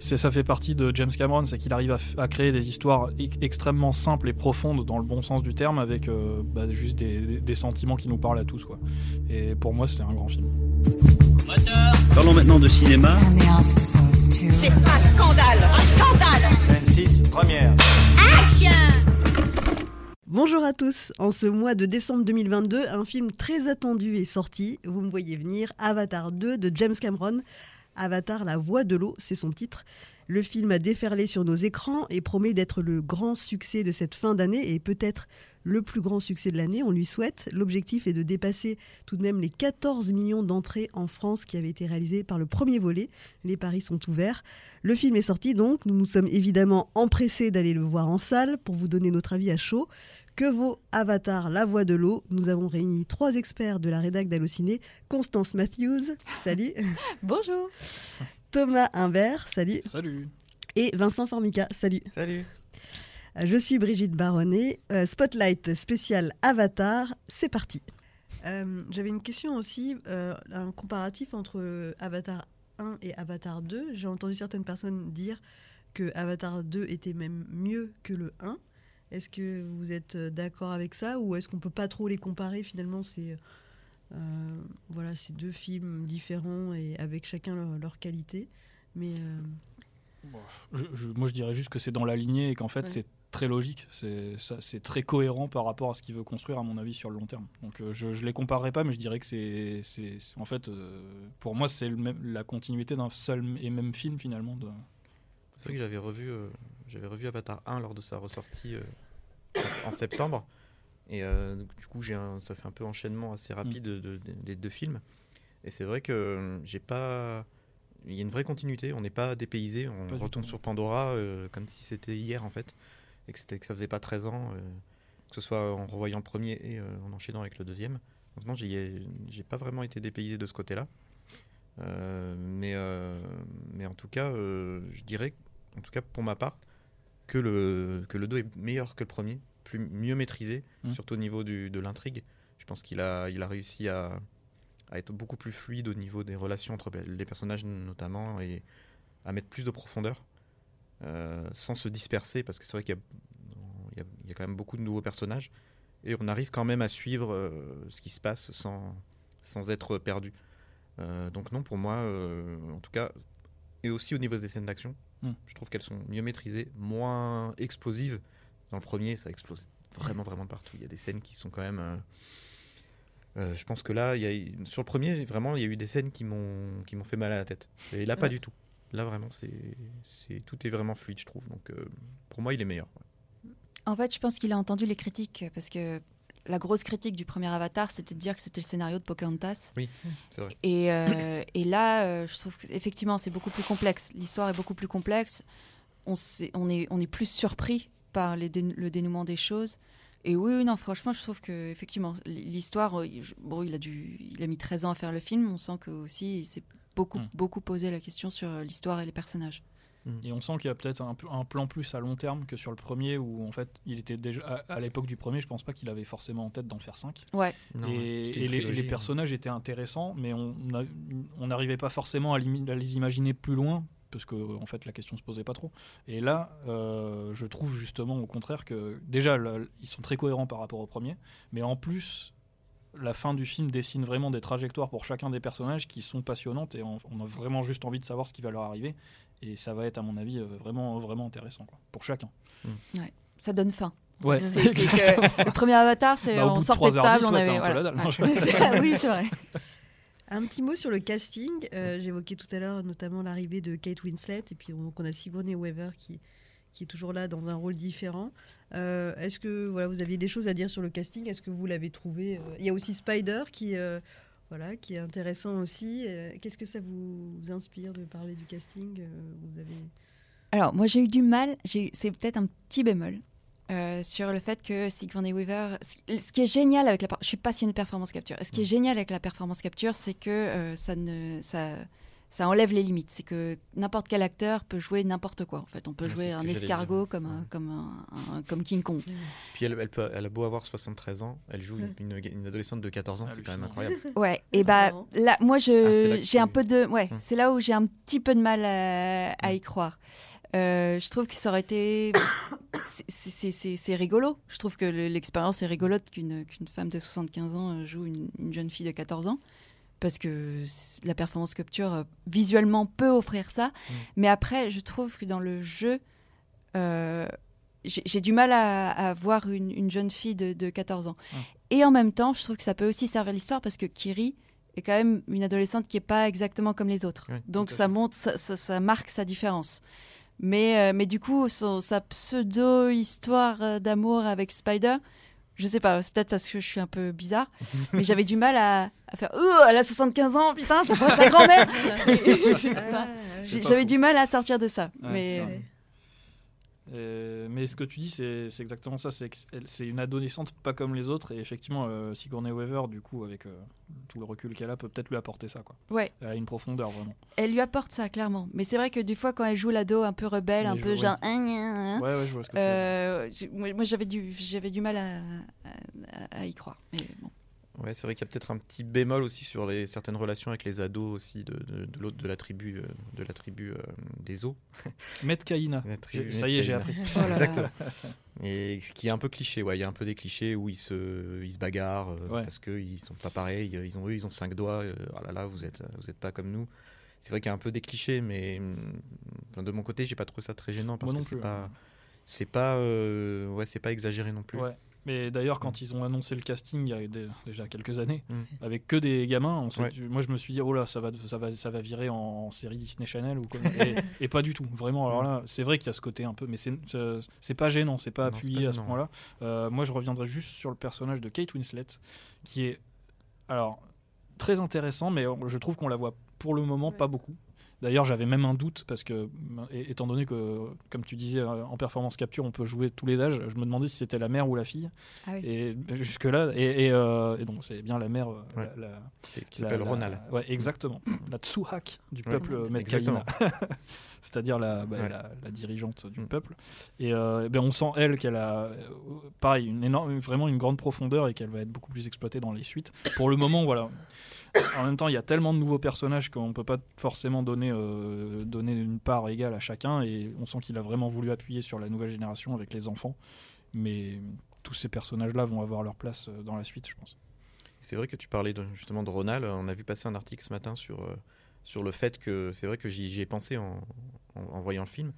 C'est ça fait partie de James Cameron, c'est qu'il arrive à, créer des histoires e- extrêmement simples et profondes dans le bon sens du terme, avec euh, bah, juste des, sentiments qui nous parlent à tous. Quoi. Et pour moi, c'est un grand film. Parlons maintenant de cinéma. C'est un scandale Un scandale 26, première. Bonjour à tous. En ce mois de décembre 2022, un film très attendu est sorti. Vous me voyez venir, Avatar 2 de James Cameron. Avatar, la voix de l'eau, c'est son titre. Le film a déferlé sur nos écrans et promet d'être le grand succès de cette fin d'année et peut-être le plus grand succès de l'année, on lui souhaite. L'objectif est de dépasser tout de même les 14 millions d'entrées en France qui avaient été réalisées par le premier volet. Les paris sont ouverts. Le film est sorti donc, nous nous sommes évidemment empressés d'aller le voir en salle pour vous donner notre avis à chaud. Que vaut Avatar, la voix de l'eau? Nous avons réuni trois experts de la rédac d'Allociné. Constance Matthews, salut. Bonjour. Thomas Imbert, salut. Salut Et Vincent Formica, salut. Salut. Je suis Brigitte Baronnet. Euh, Spotlight spécial Avatar, c'est parti. Euh, J'avais une question aussi, euh, un comparatif entre Avatar 1 et Avatar 2. J'ai entendu certaines personnes dire que Avatar 2 était même mieux que le 1. Est-ce que vous êtes d'accord avec ça ou est-ce qu'on peut pas trop les comparer finalement? C'est euh, voilà, c'est deux films différents et avec chacun leur, leur qualité. Mais euh, Je- je- moi, je dirais juste que c'est dans la lignée et qu'en fait, Ouais. c'est très logique. C'est très cohérent par rapport à ce qu'il veut construire, à mon avis, sur le long terme. Donc, euh, je ne les comparerai pas, mais je dirais que c'est. En fait, euh, pour moi, c'est la continuité d'un seul et même film, finalement. De... C'est vrai que j'avais revu, euh, j'avais revu Avatar 1 lors de sa ressortie euh, en, en septembre. Et du coup, un, ça fait un peu enchaînement assez rapide de- de- de- des deux films. Et c'est vrai que j'ai pas. Il y a une vraie continuité, on n'est pas dépaysé, on Pas retourne sur Pandora euh, comme si c'était hier en fait, et que, que ça faisait pas 13 ans, euh, que ce soit en revoyant le premier et euh, en enchaînant avec le deuxième. Donc non, j'ai pas vraiment été dépaysé de ce côté-là. Euh, mais, mais en tout cas, je dirais, en tout cas pour ma part, que le, que le 2 est meilleur que le premier, plus, mieux maîtrisé, Mm. surtout au niveau du, de l'intrigue. Je pense qu'il a, il a réussi à, à être beaucoup plus fluide au niveau des relations entre les personnages notamment et à mettre plus de profondeur sans se disperser parce que c'est vrai qu'il y a, y, y quand même beaucoup de nouveaux personnages et on arrive quand même à suivre euh, ce qui se passe sans, sans être perdu. Euh, donc non, pour moi, euh, en tout cas, et aussi au niveau des scènes d'action, Mm. je trouve qu'elles sont mieux maîtrisées, moins explosives. Dans le premier, ça explose vraiment, vraiment partout. Il y a des scènes qui sont quand même... euh, euh, je pense que là, il y a, sur le premier, vraiment, il y a eu des scènes qui m'ont fait mal à la tête. Et là, pas du tout. Là, vraiment, c'est tout est vraiment fluide, je trouve. Donc, euh, pour moi, il est meilleur. En fait, je pense qu'il a entendu les critiques parce que la grosse critique du premier Avatar, c'était de dire que c'était le scénario de Pocahontas. Oui, c'est vrai. Et, euh, et là, euh, je trouve qu'effectivement, c'est beaucoup plus complexe. L'histoire est beaucoup plus complexe. On, sait- on, est, on est plus surpris par les dé- le dénouement des choses. Et oui, oui, non, franchement, je trouve que effectivement, l'histoire, il- bon, il a dû, il a mis 13 ans à faire le film. On sent que aussi, beaucoup, Mm. beaucoup posé la question sur euh, l'histoire et les personnages. Et on sent qu'il y a peut-être un, un plan plus à long terme que sur le premier, où en fait, il était déjà. À, à l'époque du premier, je pense pas qu'il avait forcément en tête d'en faire 5. Ouais, Non, et, les, hein. personnages étaient intéressants, mais on n'arrivait pas forcément à, les imaginer plus loin, parce que en fait la question se posait pas trop. Et là, euh, je trouve justement au contraire que déjà là, ils sont très cohérents par rapport au premier, mais en plus la fin du film dessine vraiment des trajectoires pour chacun des personnages qui sont passionnantes et on, on a vraiment juste envie de savoir ce qui va leur arriver. Et ça va être à mon avis euh, vraiment vraiment intéressant quoi, pour chacun. ça donne faim. Ouais, C'est- c'est que le premier Avatar, c'est Bah, on sortait de 3h10, table, on avait. t'as un peu voilà. la dalle. Non, je- Ouais. oui, c'est vrai. Un petit mot sur le casting. Euh, J'évoquais tout à l'heure notamment l'arrivée de Kate Winslet et puis on, on a Sigourney Weaver qui, qui est toujours là dans un rôle différent. Euh, Est-ce que voilà, vous aviez des choses à dire sur le casting? Est-ce que vous l'avez trouvé euh, Il y a aussi Spider qui, euh, voilà, qui est intéressant aussi. Euh, Qu'est-ce que ça vous, vous inspire de parler du casting Euh, Vous avez Alors, moi, j'ai eu du mal. j'ai- C'est peut-être un petit bémol. euh, sur le fait que Sigourney Weaver, ce qui est génial avec la, je suis passionnée de performance capture. Ce qui est génial avec la performance capture, c'est que euh, ça ne, ça, ça enlève les limites. C'est que n'importe quel acteur peut jouer n'importe quoi. En fait, on peut Ouais, jouer un escargot comme, un, comme, un- un- comme King Kong. Puis elle, elle, peut- elle a beau avoir 73 ans, elle joue Ouais. une, une adolescente de 14 ans, c'est quand même incroyable. Ouais, et c'est bah là, moi, Ah, je que j'ai un peu de, ouais, c'est là où j'ai un petit peu de mal à, à y croire. Euh, je trouve que ça aurait été, c'est- rigolo. Je trouve que le- l'expérience est rigolote qu'une qu'une femme de 75 ans euh, joue une, une jeune fille de 14 ans. Parce que la performance capture euh, visuellement peut offrir ça, Hmm. mais après je trouve que dans le jeu, euh, j'ai du mal à, à voir une, une jeune fille de, de 14 ans. Ah. Et en même temps, je trouve que ça peut aussi servir l'histoire parce que Kiri est quand même une adolescente qui n'est pas exactement comme les autres. Oui, Donc ça montre, ça, ça- ça marque sa différence. Mais, euh, mais du coup, son- sa pseudo-histoire d'amour avec Spider, je sais pas, c'est peut-être parce que je suis un peu bizarre, mais j'avais du mal à, à faire Oh, elle a 75 ans, putain, ça pourrait être sa grand-mère. Ah, J'avais du mal à sortir de ça. Ouais, mais Euh, mais ce que tu dis, c'est exactement ça. C'est une adolescente pas comme les autres. Et effectivement, euh, Sigourney Weaver, du coup, avec euh, tout le recul qu'elle a, peut peut-être lui apporter ça. Quoi. ouais, Elle a une profondeur, vraiment. elle lui apporte ça, clairement. Mais c'est vrai que des fois, quand elle joue l'ado un peu rebelle, un peu genre. Hein, Ouais, ouais, je vois ce que tu veux dire. Euh, j'ai- moi, j'avais du, du mal à, à- à y croire. Mais bon. Ouais, c'est vrai qu'il y a peut-être un petit bémol aussi sur les, certaines relations avec les ados aussi de, de, de l'autre de la tribu, euh, de la tribu euh, des eaux. Met Kaina. La tribu Ça y est, j'ai Metcaïna. appris. Oh là là. Exactement. Et ce qui est un peu cliché, ouais, il y a un peu des clichés où ils se, ils se bagarrent euh, Ouais. parce qu'ils sont pas pareils. Ils ont eux, ils ont cinq doigts. euh, oh là là, vous êtes, vous êtes pas comme nous. C'est vrai qu'il y a un peu des clichés, mais enfin, de mon côté, j'ai pas trouvé ça très gênant parce Moi non que c'est plus. pas, c'est pas, euh, ouais, c'est pas exagéré non plus. Ouais. Mais d'ailleurs, quand ils ont annoncé le casting il y a dé- déjà quelques années, Mm. avec que des gamins, on Ouais. moi je me suis dit, oh là, ça va, ça va, ça va virer en, en série Disney Channel ou quoi. et, et pas du tout. Vraiment, alors là, c'est vrai qu'il y a ce côté un peu, mais c'est pas gênant, c'est pas Non, appuyé pas à ce point-là. Euh, moi, je reviendrai juste sur le personnage de Kate Winslet, qui est, alors, très intéressant, mais je trouve qu'on la voit pour le moment pas beaucoup. D'ailleurs, j'avais même un doute parce que, é- étant donné que, comme tu disais, euh, en performance capture, on peut jouer tous les âges, je me demandais si c'était la mère ou la fille. Ah oui. Et jusque-là, et, et, euh, et donc c'est bien la mère, euh, Ouais. la- la- C'est qui s'appelle la- Ronald. Ouais, exactement. la Tsuhak du peuple exactement. Metcaïna. C'est-à-dire la, bah, Ouais. la, la dirigeante du Mm. peuple. Et euh, eh bien, on sent, elle, qu'elle a, pareil, une énorme, vraiment une grande profondeur et qu'elle va être beaucoup plus exploitée dans les suites. Pour le moment, voilà. En même temps, il y a tellement de nouveaux personnages qu'on ne peut pas forcément donner, euh, donner une part égale à chacun. Et on sent qu'il a vraiment voulu appuyer sur la nouvelle génération avec les enfants. Mais tous ces personnages-là vont avoir leur place euh, dans la suite, je pense. C'est vrai que tu parlais de- justement de Ronald. On a vu passer un article ce matin sur, euh, sur le fait que c'est vrai que j'y ai pensé en, en- en voyant le film.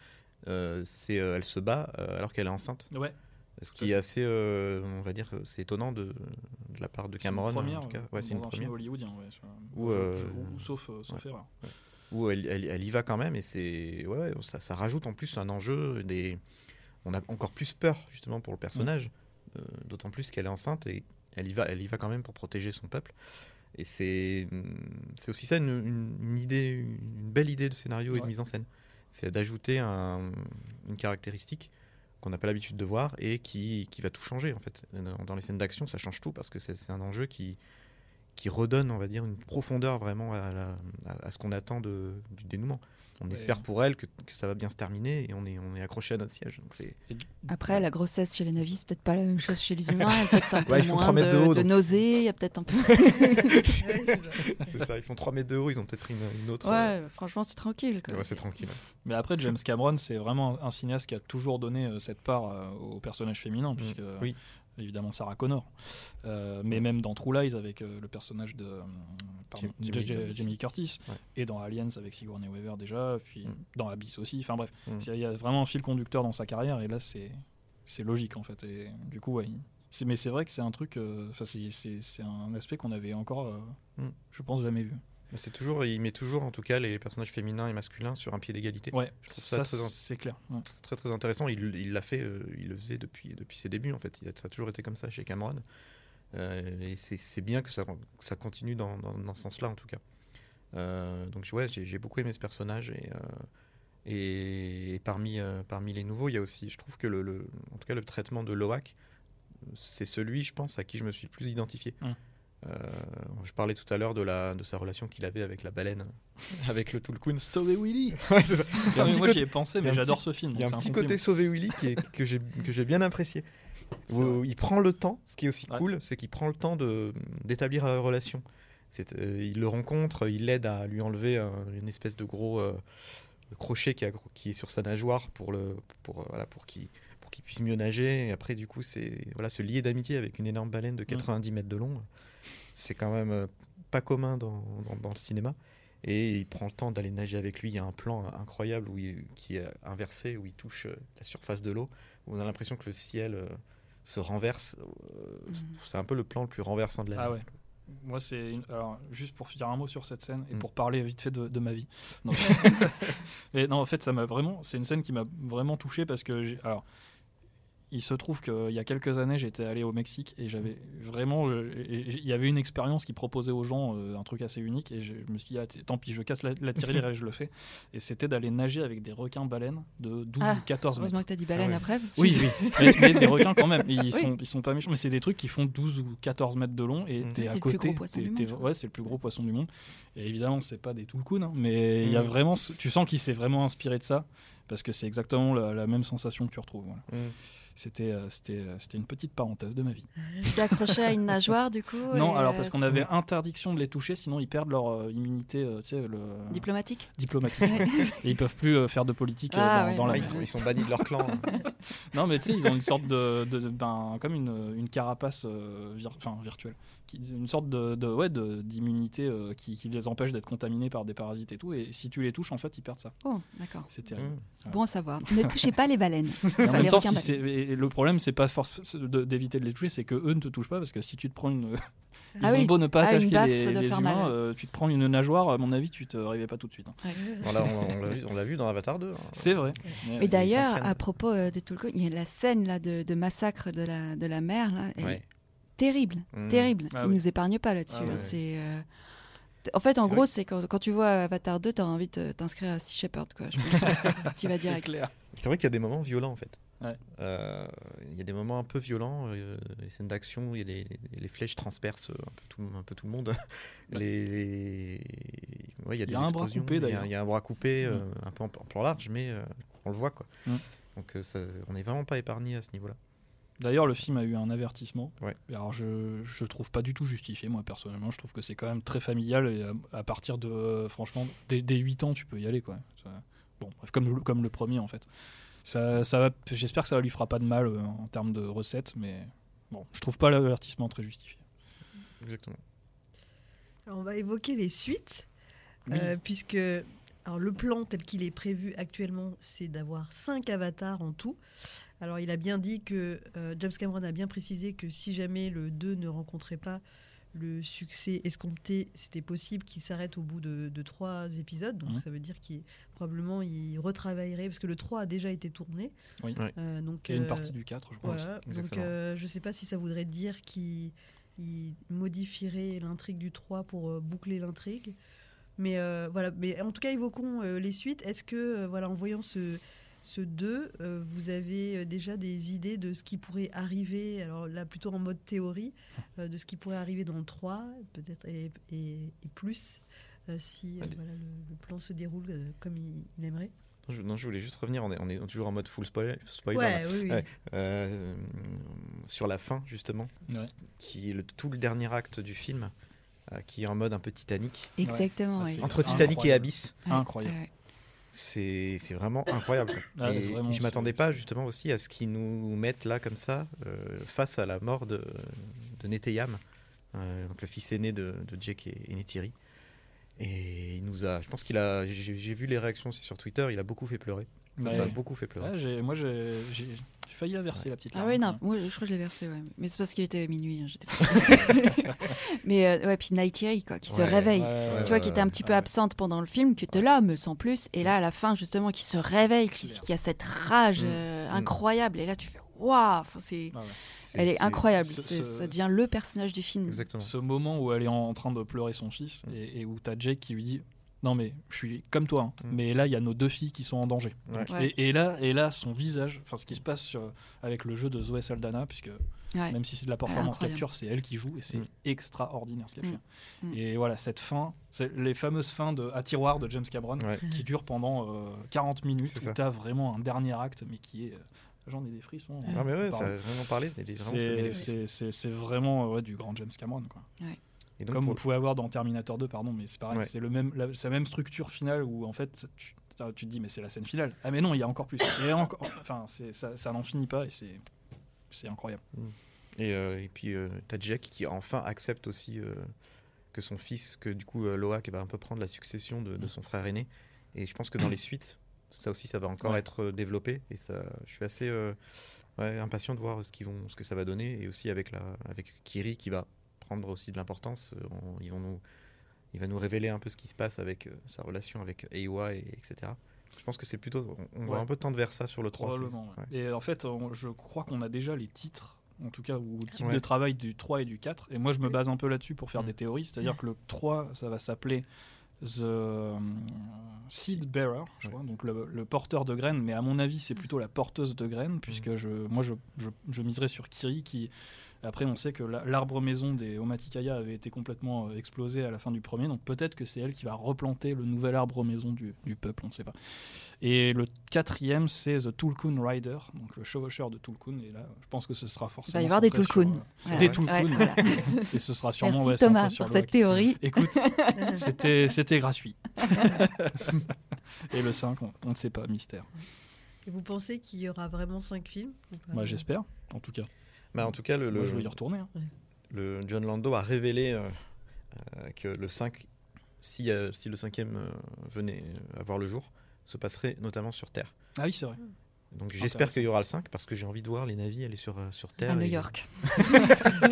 Euh, c'est euh, elle se bat alors qu'elle est enceinte. Ouais. Ce qui est assez, euh, on va dire, euh, c'est étonnant de, de la part de Cameron. C'est une première, en tout cas. Ouais, c'est une un première. film hollywoodien, ouais, euh, je- sauf, sauf ouais. erreur. Où elle, elle- elle y va quand même et c'est, ouais, ça, ça rajoute en plus un enjeu. Des, on a encore plus peur justement pour le personnage, euh, d'autant plus qu'elle est enceinte et elle y va, elle y va quand même pour protéger son peuple. Et c'est, c'est aussi ça une, une- une idée, une belle idée de scénario et de mise en scène. C'est d'ajouter un- une caractéristique qu'on n'a pas l'habitude de voir et qui, qui va tout changer en fait. Dans, les scènes d'action, ça change tout parce que c'est un enjeu qui, qui redonne, on va dire, une profondeur vraiment à, la- à- à ce qu'on attend de, du dénouement. On Ouais. espère pour elle que, que ça va bien se terminer et on est, on est accroché à notre siège. Donc c'est, Et- Après, la grossesse chez les navis, c'est peut-être pas la même chose chez les humains. Il y a peut-être un peu Ouais, moins de, de haut, de donc- nausées. Il y a peut-être un peu. c'est ça, ils font 3 mètres de haut, ils ont peut-être une, une autre. ouais, franchement, c'est tranquille. quoi. euh, ouais, c'est tranquille. Mais après, James Cameron, c'est vraiment un cinéaste qui a toujours donné euh, cette part euh, au personnage féminin, puisque. Oui. Évidemment Sarah Connor, Euh, mais même dans True Lies avec euh, le personnage de euh, pardon, Jim- J- Jamie J- Curtis. Ouais. et dans Aliens avec Sigourney Weaver déjà, puis Mm. dans Abyss aussi. Enfin bref, Mm. il y a vraiment un fil conducteur dans sa carrière, et là c'est c'est logique en fait. Et du coup, ouais, c'est- mais c'est vrai que c'est un truc, c'est- un aspect qu'on avait encore, Mm. je pense, jamais vu. C'est toujours, il met toujours en tout cas les personnages féminins et masculins sur un pied d'égalité. Ouais, Je trouve ça ça, c'est clair. ouais. Très très intéressant. Il il l'a fait, euh, il le faisait depuis, depuis ses débuts en fait. Il a, ça a toujours été comme ça chez Cameron. Euh, et c'est bien que ça, que ça continue dans, dans, dans ce sens-là en tout cas. Euh, donc ouais, j'ai j'ai beaucoup aimé ce personnage et, et, et parmi, parmi les nouveaux, il y a aussi, je trouve que le, le- en tout cas le traitement de Loak, c'est celui, je pense, à qui je me suis le plus identifié. Hum. Euh, je parlais tout à l'heure de, la, de sa relation qu'il avait avec la baleine, avec le Tulkun. Sauver Willy Ouais, c'est ça. Moi côté- j'y ai pensé, mais j'adore ce film. Il y a un petit côté Sauver Willy qui est- que j'ai que j'ai bien apprécié. Où il prend le temps, ce qui est aussi Ouais. cool, c'est qu'il prend le temps de d'établir la relation. C'est, euh, il le rencontre, il l'aide à lui enlever un- une espèce de gros euh, crochet qui, est sur sa nageoire pour le pour voilà pour qu'il pour qu'il puisse mieux nager. Et après du coup c'est voilà se lier d'amitié avec une énorme baleine de 90 mètres de long. C'est quand même euh, pas commun dans, dans, dans le cinéma. Et il prend le temps d'aller nager avec lui. Il y a un plan incroyable où il- qui est inversé, où il touche euh, la surface de l'eau, où on a l'impression que le ciel euh, se renverse. euh, Mhm. C'est un peu le plan le plus renversant de la Ah ouais. Moi, c'est une- alors juste pour dire un mot sur cette scène et Mm. pour parler vite fait de, de ma vie. Non, mais non, en fait, ça m'a vraiment. C'est une scène qui m'a vraiment touché parce que alors. Il se trouve qu'il y a quelques années, j'étais allé au Mexique et j'avais vraiment. euh, Il y avait une expérience qui proposait aux gens euh, un truc assez unique et je me suis dit, ah, tant pis, je casse la, la tirelire et je le fais. Et c'était d'aller nager avec des requins-baleines de 12 Ah, ou 14 mètres. Heureusement que tu as dit baleine ouais. après. Oui, je- oui. Mais, mais des requins quand même. Ils, Oui. sont, ils sont pas méchants, mais c'est des trucs qui font 12 ou 14 mètres de long et Mm. t'es C'est à le plus côté. ouais, c'est le plus gros poisson du monde. Et évidemment, c'est pas des Tulkun, hein, mais il y a Mm. vraiment. Tu sens qu'il s'est vraiment inspiré de ça parce que c'est exactement la, la même sensation que tu retrouves. voilà. Mm. C'était, euh, c'était, euh, c'était une petite parenthèse de ma vie. Tu t'es accroché à une nageoire du coup Non, et, alors euh, parce qu'on avait interdiction de les toucher, sinon ils perdent leur euh, immunité, euh, tu sais, le Diplomatique diplomatique. et ils peuvent plus euh, faire de politique euh, Ah, dans, ouais, dans la ouais. ils, sont, ils sont bannis de leur clan. hein. Non, mais tu sais, ils ont une sorte de, de- de- ben, comme une, une carapace euh, vir- virtuelle, qui, une sorte de, de- ouais, de- d'immunité euh, qui, qui les empêche d'être contaminés par des parasites et tout. Et si tu les touches, en fait, ils perdent ça. Oh, d'accord. C'est terrible. Mm. Bon à savoir. Ne touchez pas les baleines. En même temps, si c'est- et le problème, c'est pas force d'éviter de les toucher, c'est que eux ne te touchent pas parce que si tu te prends une. Ils Ah ont oui. beau ne pas Ah, une attaquer baffe, les, les humains, mal. euh, tu te prends une nageoire, à mon avis, tu te réveilles pas tout de suite. hein. On, on l'a vu, on l'a vu dans Avatar 2. hein. C'est vrai. Mais, Mais d'ailleurs, à propos euh, des Tulkun, il y a la scène là de, de massacre de la, de la mer là, elle Ouais. est terrible, Mm. terrible. Ah il oui. nous épargne pas là-dessus. Ah ouais. hein, C'est euh, en fait, en gros, c'est quand, quand tu vois Avatar 2, t'as envie de t'inscrire à Sea Shepherd, quoi. Je pense que tu vas direct. clair. C'est vrai qu'il y a des moments violents en fait. Ouais. Euh, Il y a des moments un peu violents, euh, les scènes d'action, les, les- les flèches transpercent un peu tout, un peu tout le monde. les, les- ouais, il y a des y a un bras coupé, il y a- d'ailleurs. Il y, a un bras coupé, euh, Mm. un peu en, en plan large, mais euh, on le voit quoi. Mm. Donc ça- on n'est vraiment pas épargné à ce niveau-là. D'ailleurs, le film a eu un avertissement. Ouais. Alors, je je trouve pas du tout justifié, moi, personnellement. Je trouve que c'est quand même très familial. Et à, à partir de, franchement, dès, dès 8 ans, tu peux y aller, quoi. Ça- bon, bref, comme, le- comme le premier, en fait. Ça, ça va, j'espère que ça lui fera pas de mal euh, en termes de recettes, mais bon, je trouve pas l'avertissement très justifié. Exactement. Alors, on va évoquer les suites, Oui. euh, puisque alors, le plan tel qu'il est prévu actuellement, c'est d'avoir cinq avatars en tout. Alors il a bien dit que euh, James Cameron a bien précisé que si jamais le 2 ne rencontrait pas le succès escompté, c'était possible qu'il s'arrête au bout de, de trois épisodes. Donc ça veut dire qu'il probablement il retravaillerait parce que le 3 a déjà été tourné. Oui. Euh, donc Il y a une euh, partie du 4, je crois. voilà, donc euh, je ne sais pas si ça voudrait dire qu'il il modifierait l'intrigue du 3 pour euh, boucler l'intrigue. Mais euh, voilà, mais en tout cas évoquons euh, les suites. Est-ce que euh, voilà, en voyant ce ce 2, euh, vous avez euh, déjà des idées de ce qui pourrait arriver, alors là plutôt en mode théorie, euh, de ce qui pourrait arriver dans le 3, peut-être, et, et- et plus, euh, si euh, voilà, le, le plan se déroule euh, comme il, il aimerait. Non je, non, je voulais juste revenir, on est, on est toujours en mode full spoiler. spoiler là. Ouais, oui, oui. Ouais. Euh, sur la fin justement, Ouais. qui est le, tout le dernier acte du film, euh, qui est en mode un peu Titanic. Exactement. Entre Titanic et. Abyss. Ouais, incroyable. C'est vraiment incroyable. Ah, et vraiment, je m'attendais pas justement aussi à ce qu'ils nous mettent là comme ça euh, face à la mort de, de Neteyam, euh, donc le fils aîné de, de Jake et, et. Et il nous a, je pense qu'il a, j'ai vu les réactions aussi sur Twitter, il a beaucoup fait pleurer. Ouais. Ça a beaucoup fait pleurer. Ouais, moi, j'ai j'ai- failli la verser, la petite Ah oui, non, hein. moi, je crois que je l'ai versé, ouais. Mais c'est parce qu'il était minuit. hein, j'étais mais euh, ouais, puis Nightiri, quoi, qui se Ouais, réveille. Ouais, ouais, tu vois, ouais, qui était un petit peu ouais. absente pendant le film, qui était là, mais sans plus. Et là, à la fin, justement, qui se réveille, qui, a cette rage Mm. euh, Mm. incroyable. Et là, tu fais waouh enfin, c'est... Ah ouais. Elle est incroyable. ce- C'est- ce- Ça devient le personnage du film. Exactement. Ce moment où elle est en, en train de pleurer son fils et, et où t'as Jake qui lui dit non mais je suis comme toi, hein, Mm. mais là il y a nos deux filles qui sont en danger. Ouais. Ouais. Et, et là, et là, son visage, enfin ce qui se passe sur- avec le jeu de Zoé Saldana, puisque Ouais. même si c'est de la performance capture, c'est elle qui joue et c'est Mm. extraordinaire ce qu'elle Mm. fait. Mm. Et voilà, cette fin, c'est les fameuses fins de, à tiroir de James Cameron Ouais. qui durent pendant euh, 40 minutes C'est où ça. tu as vraiment un dernier acte, mais qui est. euh, J'en ai des frissons. Ah mais ouais, ça a vraiment parlé. c'est- vraiment, euh, ouais, du grand James Cameron. Quoi. Et donc, Comme pour- vous pouvez avoir dans Terminator 2, pardon, mais c'est pareil, Ouais. c'est le même, la, la même structure finale où en fait tu, tu te dis mais c'est la scène finale. Ah mais non, il y a encore plus. Et encore, enfin ça, ça n'en finit pas et c'est c'est incroyable. Et, euh, et puis, euh, t'as Jack qui enfin accepte aussi euh, que son fils, que du coup, euh, Loak va un peu prendre la succession de, de Mm. son frère aîné. Et je pense que dans les suites, ça aussi, ça va encore Ouais. être développé. Et ça, je suis assez ouais, impatient de voir ce, qu'ils vont, ce que ça va donner. Et aussi avec, la, avec Kiri qui va prendre aussi de l'importance. Euh, on- ils vont nous, il va nous révéler un peu ce qui se passe avec euh, sa relation avec Eiwa, et, etc. Je pense que c'est plutôt. On, on va Ouais. un peu tendre vers ça sur le 3. Probablement. ouais. Et en fait, on- je crois qu'on a déjà les titres, en tout cas, ou type Ouais. de travail du 3 et du 4. Et moi, je me base un peu là-dessus pour faire Mm. des théories. C'est-à-dire que le 3, ça va s'appeler The euh, Seed Bearer, je Ouais. crois, donc le, le porteur de graines. Mais à mon avis, c'est plutôt la porteuse de graines, puisque je, moi, je, je, je miserais sur Kiri qui. Après, on sait que la- l'arbre maison des Omaticaya avait été complètement euh, explosé à la fin du premier, donc peut-être que c'est elle qui va replanter le nouvel arbre maison du, du peuple, on ne sait pas. Et le quatrième, c'est The Tulkun Rider, donc le chevaucheur de Tulkun. Et là, je pense que ce sera Il forcément. va y avoir des sur, Tulkun. euh, Voilà. Des. Tulkun. Ouais, voilà. Et ce sera sûrement Merci ouais, Thomas sur pour cette théorie. Écoute, c'était gratuit. Et le 5, on, on ne sait pas, mystère. Et vous pensez qu'il y aura vraiment cinq films ou pas? Moi, j'espère, en tout cas. Bah, en tout cas, le, Moi, le- je veux y retourner. hein. le John Lando a révélé euh, euh, que le 5, si, euh, si le cinquième euh, venait à voir le jour, se passerait notamment sur Terre. Ah oui, c'est vrai. Donc j'espère qu'il y aura le 5 parce que j'ai envie de voir les navis aller sur, sur Terre. À New et- York. À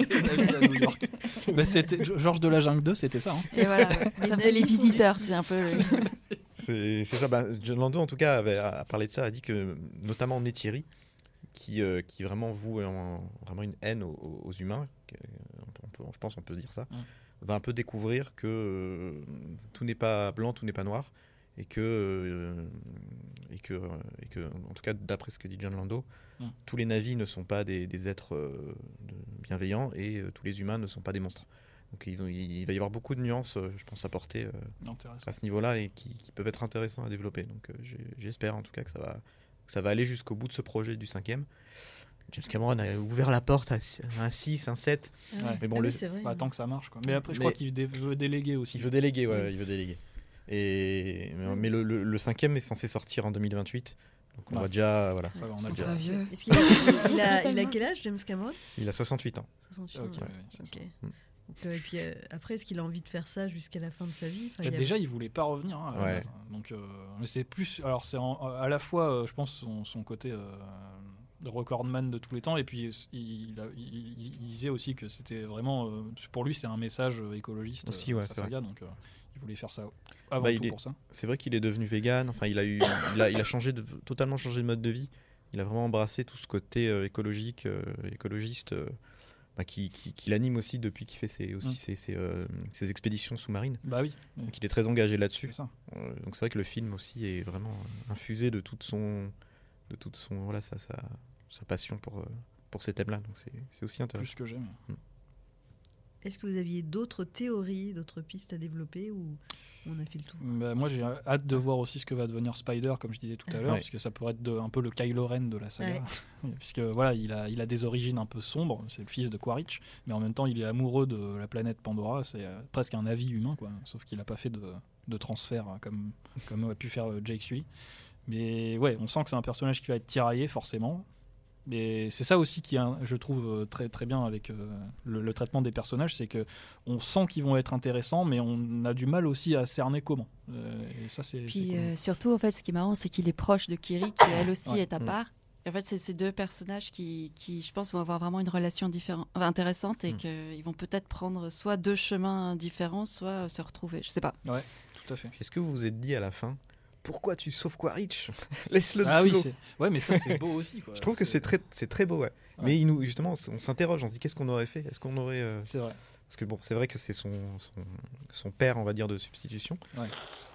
New York. Bah, c'était- Georges de la Jungle 2, c'était ça. hein. Et voilà, ça fait les visiteurs, c'est un peu. le- C'est c'est ça. bah, John Lando, en tout cas, avait a parlé de ça, a dit que notamment Neytiri, qui, euh, qui vraiment voue un- vraiment une haine aux, humains, on peut- on je pense qu'on peut dire ça, Mm. va un peu découvrir que euh, tout n'est pas blanc, tout n'est pas noir, et que, euh, et que, et que, en tout cas, d'après ce que dit John Lando, Mm. tous les navis ne sont pas des, des êtres bienveillants et tous les humains ne sont pas des monstres. Donc il, il va y avoir beaucoup de nuances, je pense, euh, Intéressant. à ce niveau-là et qui, qui peuvent être intéressants à développer. Donc euh, j'espère en tout cas que ça va, ça va aller jusqu'au bout de ce projet du cinquième. James Cameron a ouvert la porte à un 6, un 7. Ah Ouais. Mais bon, Ah le- oui, c'est vrai. Bah, tant que ça marche. Quoi. Mais après, je Mais- crois qu'il dé- veut déléguer aussi. Il veut déléguer, ouais, il veut déléguer. Et, mais mais le, le- le cinquième est censé sortir en 2028. Donc on va déjà, voilà. Ça va, on a le temps. vieux. A, il a, il a quel âge, James Cameron? Il a 68 ans. 68 Ok, ans. Donc, euh, et puis euh, après, est-ce qu'il a envie de faire ça jusqu'à la fin de sa vie Enfin, il y a- Déjà, il voulait pas revenir. hein, à la Ouais. base, hein. Donc, euh, mais c'est plus. Alors, c'est à la fois, euh, je pense, son, son côté euh, recordman de tous les temps, et puis il, a- il- il- il disait aussi que c'était vraiment, euh, pour lui, c'est un message écologiste. Aussi, ouais, sa donc euh, il voulait faire ça avant Bah, tout est- pour ça. C'est vrai qu'il est devenu vegan. Enfin, il a eu, il a, il a changé de, totalement changé de mode de vie. Il a vraiment embrassé tout ce côté euh, écologique, euh, écologiste, euh, bah, qui, qui, qui l'anime aussi depuis qu'il fait ses, aussi ses, ses, euh, ses expéditions sous-marines. Bah oui, oui, Donc il est très engagé là-dessus. Euh, donc c'est vrai que le film aussi est vraiment infusé de toute son, de toute son, voilà, sa, sa, sa passion pour, euh, pour ces thèmes-là. Donc c'est c'est aussi Plus intéressant. que j'aime. Est-ce que vous aviez d'autres théories, d'autres pistes à développer ou on a fait le tour? Bah, moi, j'ai hâte de voir aussi ce que va devenir Spider, comme je disais tout à l'heure, Ouais. parce que ça pourrait être de- un peu le Kylo Ren de la saga. puisque voilà, il a, il a des origines un peu sombres, c'est le fils de Quaritch, mais en même temps, il est amoureux de la planète Pandora, c'est euh, presque un avis humain, quoi. Sauf qu'il n'a pas fait de, de transfert hein, comme, comme a pu faire euh, Jake Sully. Mais ouais, on sent que c'est un personnage qui va être tiraillé, forcément. Mais c'est ça aussi qui, je trouve, euh, très, très bien avec euh, le, le traitement des personnages, c'est que on sent qu'ils vont être intéressants, mais on a du mal aussi à cerner comment. Euh, et ça, c'est. Puis cool. euh, surtout, en fait, ce qui est marrant, c'est qu'il est proche de Kiri, qui elle aussi Ouais. est à Mm. part. Et en fait, c'est ces deux personnages qui, qui, je pense, vont avoir vraiment une relation intéressante et Mm. qu'ils vont peut-être prendre soit deux chemins différents, soit se retrouver. Je sais pas. Tout à fait. Est-ce que vous vous êtes dit à la fin, pourquoi tu sauves Quaritch Laisse-le Ah oui, ouais, mais ça, c'est beau aussi. Quoi. Je trouve que c'est très, c'est très beau, ouais. Ouais. Mais il nous, justement, on s'interroge, on se dit qu'est-ce qu'on aurait fait? Est-ce qu'on aurait, euh, C'est vrai. Parce que bon, c'est vrai que c'est son, son, son père, on va dire, de substitution. Ouais.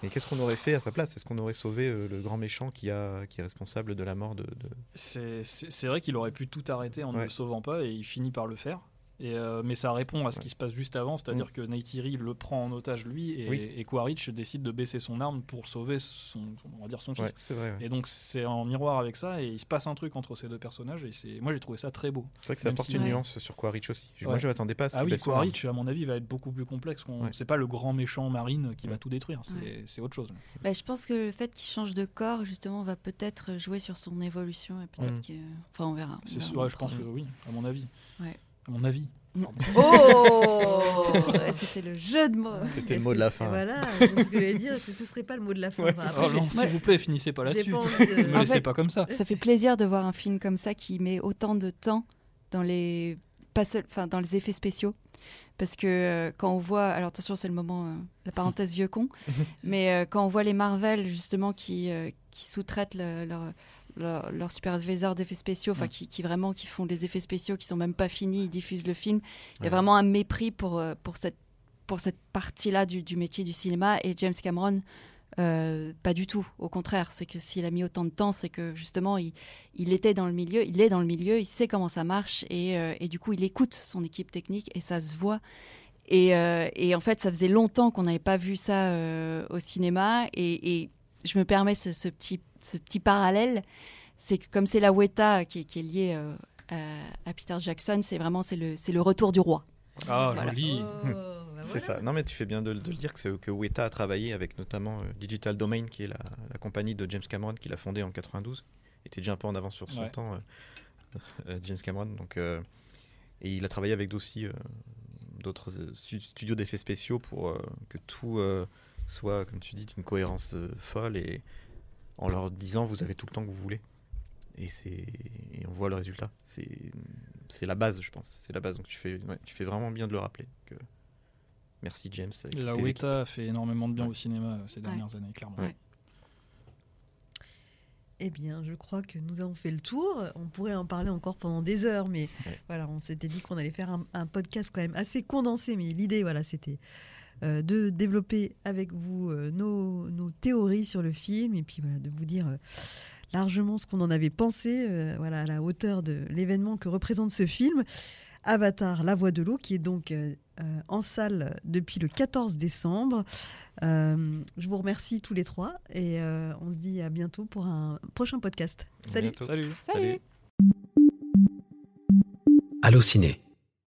Mais qu'est-ce qu'on aurait fait à sa place? Est-ce qu'on aurait sauvé euh, le grand méchant qui, a, qui est responsable de la mort de. de- C'est- vrai qu'il aurait pu tout arrêter en ne le sauvant pas et il finit par le faire. Et euh, mais ça répond à ce Ouais. qui se passe juste avant, c'est-à-dire que Neytiri le prend en otage lui et, Oui. et Quaritch décide de baisser son arme pour sauver son, on va dire son fils. Ouais, c'est vrai. ouais. Et donc c'est en miroir avec ça et il se passe un truc entre ces deux personnages et c'est moi j'ai trouvé ça très beau. C'est vrai que ça Même apporte si- une Ouais. nuance sur Quaritch aussi. Je- Ouais. Moi, je m'attendais pas à ce Ah qu'il oui. Quaritch à mon avis va être beaucoup plus complexe. qu'on- Ouais. C'est pas le grand méchant marine qui va tout détruire, c'est Ouais. c'est autre chose. Bah, je pense que le fait qu'il change de corps, justement, va peut-être jouer sur son évolution et peut-être Mm. que. Enfin, on verra. on C'est verra ouais, je pense que oui, à mon avis. Ouais. À mon avis. Oh C'était le jeu de mots. C'était le mot que de la fin. Voilà, ce que j'allais dire. Est-ce que ce serait pas le mot de la fin Enfin, Oh s'il vous plaît, finissez pas là-dessus. de- Me laissez fait- pas comme ça. Ça fait plaisir de voir un film comme ça qui met autant de temps dans les, pas seul, enfin, dans les effets spéciaux. Parce que euh, quand on voit, alors attention, c'est le moment, euh, la parenthèse vieux con, mais euh, quand on voit les Marvel justement qui, euh, qui sous-traitent le- leur, leur, leur superviseur d'effets spéciaux, enfin Mm. qui, qui vraiment qui font des effets spéciaux qui sont même pas finis, ils diffusent le film. Il y a vraiment un mépris pour, euh, pour cette, pour cette partie-là du, du métier du cinéma. Et James Cameron, euh, pas du tout. Au contraire, c'est que s'il a mis autant de temps, c'est que justement, il, il était dans le milieu, il est dans le milieu, il sait comment ça marche. Et, euh, et du coup, il écoute son équipe technique et ça se voit. Et, euh, et en fait, ça faisait longtemps qu'on n'avait pas vu ça au cinéma. Et, et je me permets ce, ce petit, ce petit parallèle. C'est que comme c'est la Weta qui, est- qui est liée euh, à, à Peter Jackson, c'est vraiment c'est le, c'est le retour du roi. Ah, Voilà. joli. Oh, bah C'est voilà. ça. Non, mais tu fais bien de, de le dire que, c'est- que Weta a travaillé avec notamment euh, Digital Domain, qui est la, la compagnie de James Cameron, qu'il a fondée en 92. Il était déjà un peu en avance sur son Ouais. temps, euh, James Cameron. Donc, euh, et il a travaillé avec aussi euh, d'autres euh, stu- studios d'effets spéciaux pour euh, que tout euh, soit, comme tu dis, d'une cohérence euh, folle et en leur disant vous avez tout le temps que vous voulez. Et, c'est, et on voit le résultat. C'est, c'est la base, je pense. C'est la base. Donc tu fais, ouais, tu fais vraiment bien de le rappeler. Que... Merci James. La. Weta a fait énormément de bien Ouais. au cinéma euh, ces dernières années, clairement. Ouais. Eh bien, je crois que nous avons fait le tour. On pourrait en parler encore pendant des heures, mais Ouais. voilà, on s'était dit qu'on allait faire un, un podcast quand même assez condensé. Mais l'idée, voilà, c'était de développer avec vous euh, nos, nos théories sur le film et puis voilà, de vous dire euh, largement ce qu'on en avait pensé, euh, voilà, à la hauteur de l'événement que représente ce film. Avatar, La Voix de l'eau, qui est donc euh, euh, en salle depuis le 14 décembre. Euh, je vous remercie tous les trois et euh, on se dit à bientôt pour un prochain podcast. Salut bientôt. Salut. Salut. Allociné,